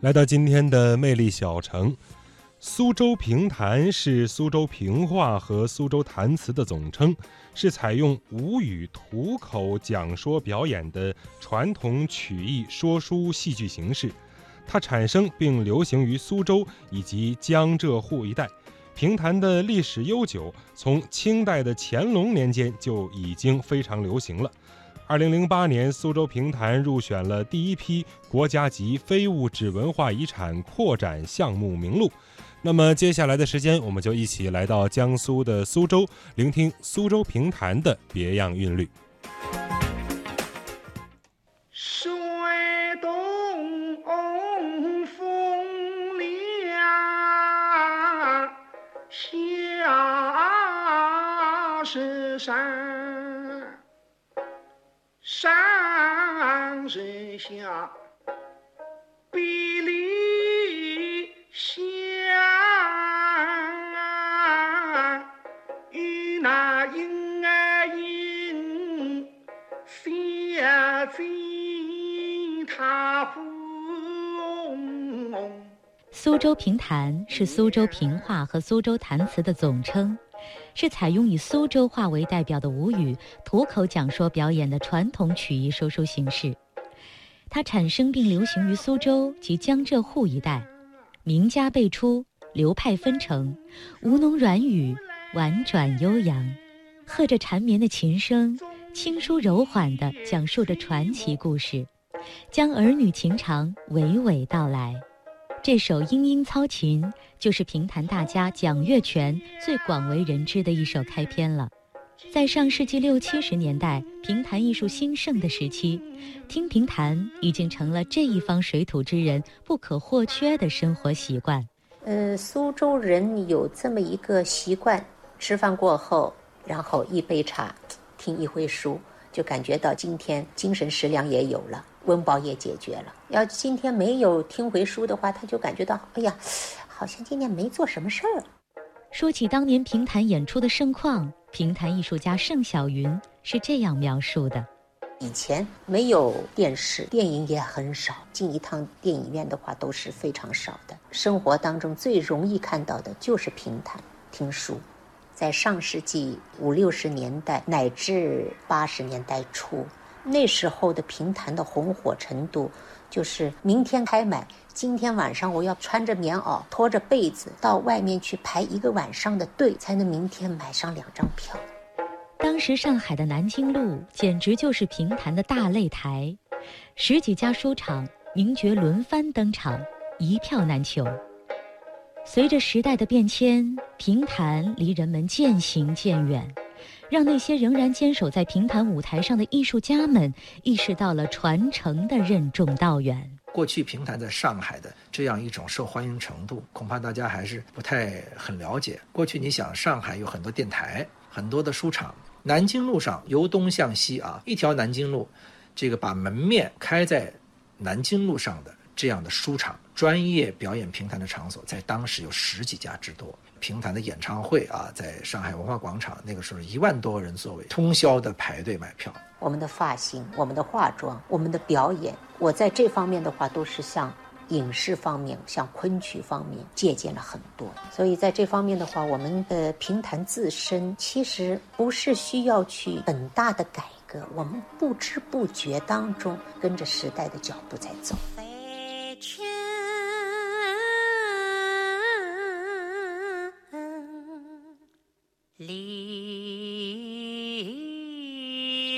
来到今天的魅力小城，苏州评弹是苏州评话和苏州弹词的总称，是采用吴语吐口讲说表演的传统曲艺说书戏剧形式。它产生并流行于苏州以及江浙沪一带。评弹的历史悠久，从清代的乾隆年间就已经非常流行了。二零零八年，苏州评弹入选了第一批国家级非物质文化遗产扩展项目名录。那么接下来的时间，我们就一起来到江苏的苏州，聆听苏州评弹的别样韵律。水东风凉，下是山。山是下，比里香，与那莺儿莺，相见他红。苏州评弹是苏州评话和苏州弹词的总称。是采用以苏州话为代表的吴语吐口讲说表演的传统曲艺说书形式。它产生并流行于苏州及江浙沪一带，名家辈出，流派纷呈，吴侬软语，婉转悠扬，和着缠绵的琴声，轻舒柔缓地讲述着传奇故事，将儿女情长娓娓道来。这首《莺莺操琴》就是评弹大家蒋月泉最广为人知的一首开篇了。在上世纪六七十年代评弹艺术兴盛的时期，听评弹已经成了这一方水土之人不可或缺的生活习惯。呃，苏州人有这么一个习惯：吃饭过后，然后一杯茶，听一回书，就感觉到今天精神食粮也有了。温饱也解决了。要今天没有听回书的话，他就感觉到，哎呀，好像今天没做什么事儿。说起当年评弹演出的盛况，评弹艺术家盛小云是这样描述的：以前没有电视，电影也很少，进一趟电影院的话都是非常少的。生活当中最容易看到的就是评弹、听书。在上世纪五六十年代乃至八十年代初。那时候的评弹的红火程度，就是明天开买，今天晚上我要穿着棉袄，拖着被子到外面去排一个晚上的队，才能明天买上两张票。当时上海的南京路简直就是评弹的大擂台，十几家书场名角轮番登场，一票难求。随着时代的变迁，评弹离人们渐行渐远。让那些仍然坚守在评弹舞台上的艺术家们意识到了传承的任重道远。过去评弹在上海的这样一种受欢迎程度，恐怕大家还是不太很了解。过去你想，上海有很多电台，很多的书场，南京路上由东向西啊，一条南京路，这个把门面开在南京路上的这样的书场，专业表演评弹的场所，在当时有十几家之多。评弹的演唱会啊，在上海文化广场，那个时候一万多人座位，通宵的排队买票。我们的发型、我们的化妆、我们的表演，我在这方面的话，都是向影视方面、向昆曲方面借鉴了很多。所以在这方面的话，我们的评弹自身其实不是需要去很大的改革，我们不知不觉当中跟着时代的脚步在走。离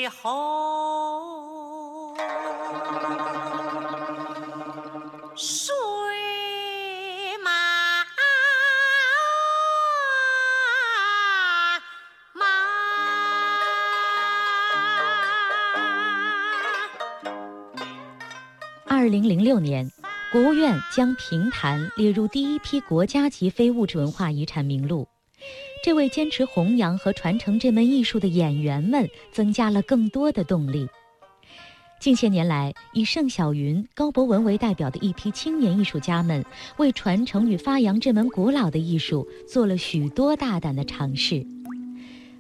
后水马马。二零零六年，国务院将评弹列入第一批国家级非物质文化遗产名录。这为坚持弘扬和传承这门艺术的演员们增加了更多的动力。近些年来，以盛小云、高博文为代表的一批青年艺术家们，为传承与发扬这门古老的艺术做了许多大胆的尝试。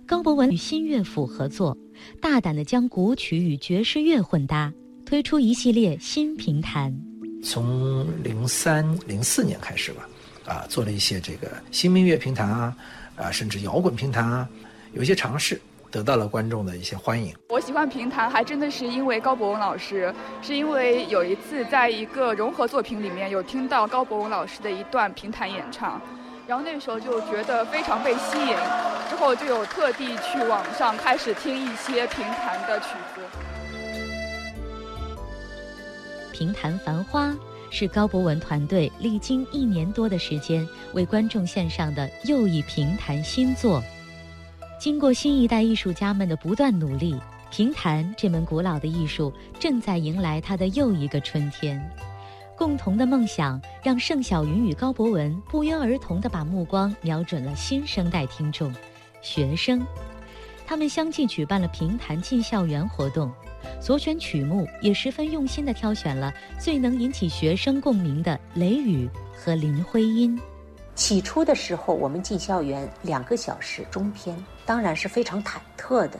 高博文与新乐府合作，大胆地将古曲与爵士乐混搭，推出一系列新评弹。从零三零四年开始吧，啊，做了一些这个新民乐评弹啊，啊，甚至摇滚评弹啊，有一些尝试。得到了观众的一些欢迎。我喜欢评弹，还真的是因为高博文老师，是因为有一次在一个融合作品里面有听到高博文老师的一段评弹演唱，然后那时候就觉得非常被吸引，之后就有特地去网上开始听一些评弹的曲子。评弹《繁花》是高博文团队历经一年多的时间为观众献上的又一评弹新作。经过新一代艺术家们的不断努力，评弹这门古老的艺术正在迎来它的又一个春天。共同的梦想让盛小云与高博文不约而同地把目光瞄准了新生代听众——学生。他们相继举办了评弹进校园活动，所选曲目也十分用心地挑选了最能引起学生共鸣的雷雨和林徽因。起初的时候，我们进校园两个小时中篇，当然是非常忐忑的。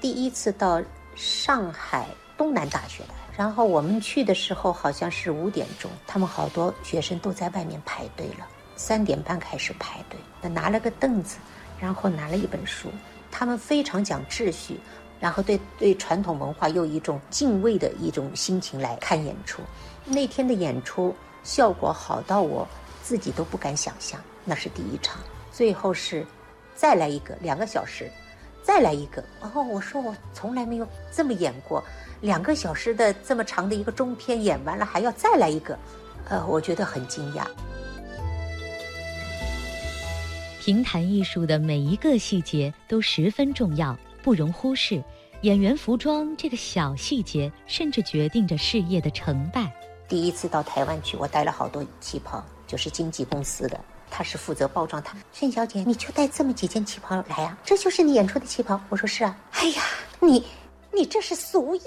第一次到上海东南大学来，然后我们去的时候好像是五点钟，他们好多学生都在外面排队了。三点半开始排队，那拿了个凳子，然后拿了一本书，他们非常讲秩序，然后对对传统文化又一种敬畏的一种心情来看演出。那天的演出效果好到我。自己都不敢想象，那是第一场，最后是再来一个两个小时，再来一个。然后我说我从来没有这么演过，两个小时的这么长的一个中篇演完了还要再来一个，呃，我觉得很惊讶。评弹艺术的每一个细节都十分重要，不容忽视。演员服装这个小细节，甚至决定着事业的成败。第一次到台湾去，我带了好多旗袍。就是经纪公司的，他是负责包装。他盛小姐，你就带这么几件旗袍来呀？这就是你演出的旗袍。我说是啊。哎呀，你，你这是俗艳。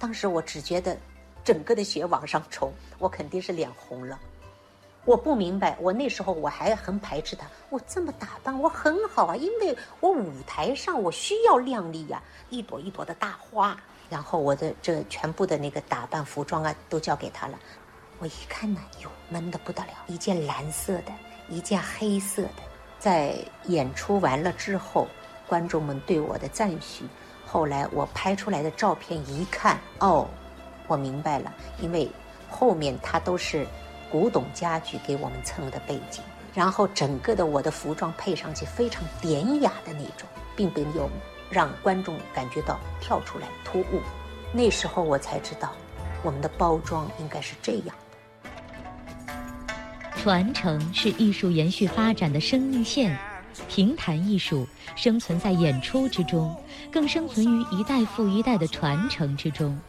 当时我只觉得，整个的血往上冲，我肯定是脸红了。我不明白，我那时候我还很排斥他。我这么打扮，我很好啊，因为我舞台上我需要靓丽呀，一朵一朵的大花。然后我的这全部的那个打扮服装啊，都交给他了。我一看呢，哟，闷得不得了！一件蓝色的，一件黑色的。在演出完了之后，观众们对我的赞许。后来我拍出来的照片一看，哦，我明白了，因为后面它都是古董家具给我们蹭的背景，然后整个的我的服装配上去非常典雅的那种，并没有让观众感觉到跳出来突兀。那时候我才知道，我们的包装应该是这样的。传承是艺术延续发展的生命线，评弹艺术生存在演出之中，更生存于一代复一代的传承之中。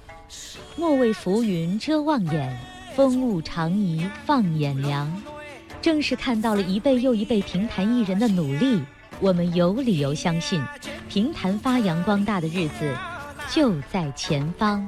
莫为浮云遮望眼，风物长宜放眼量。正是看到了一辈又一辈评弹艺人的努力，我们有理由相信，评弹发扬光大的日子就在前方。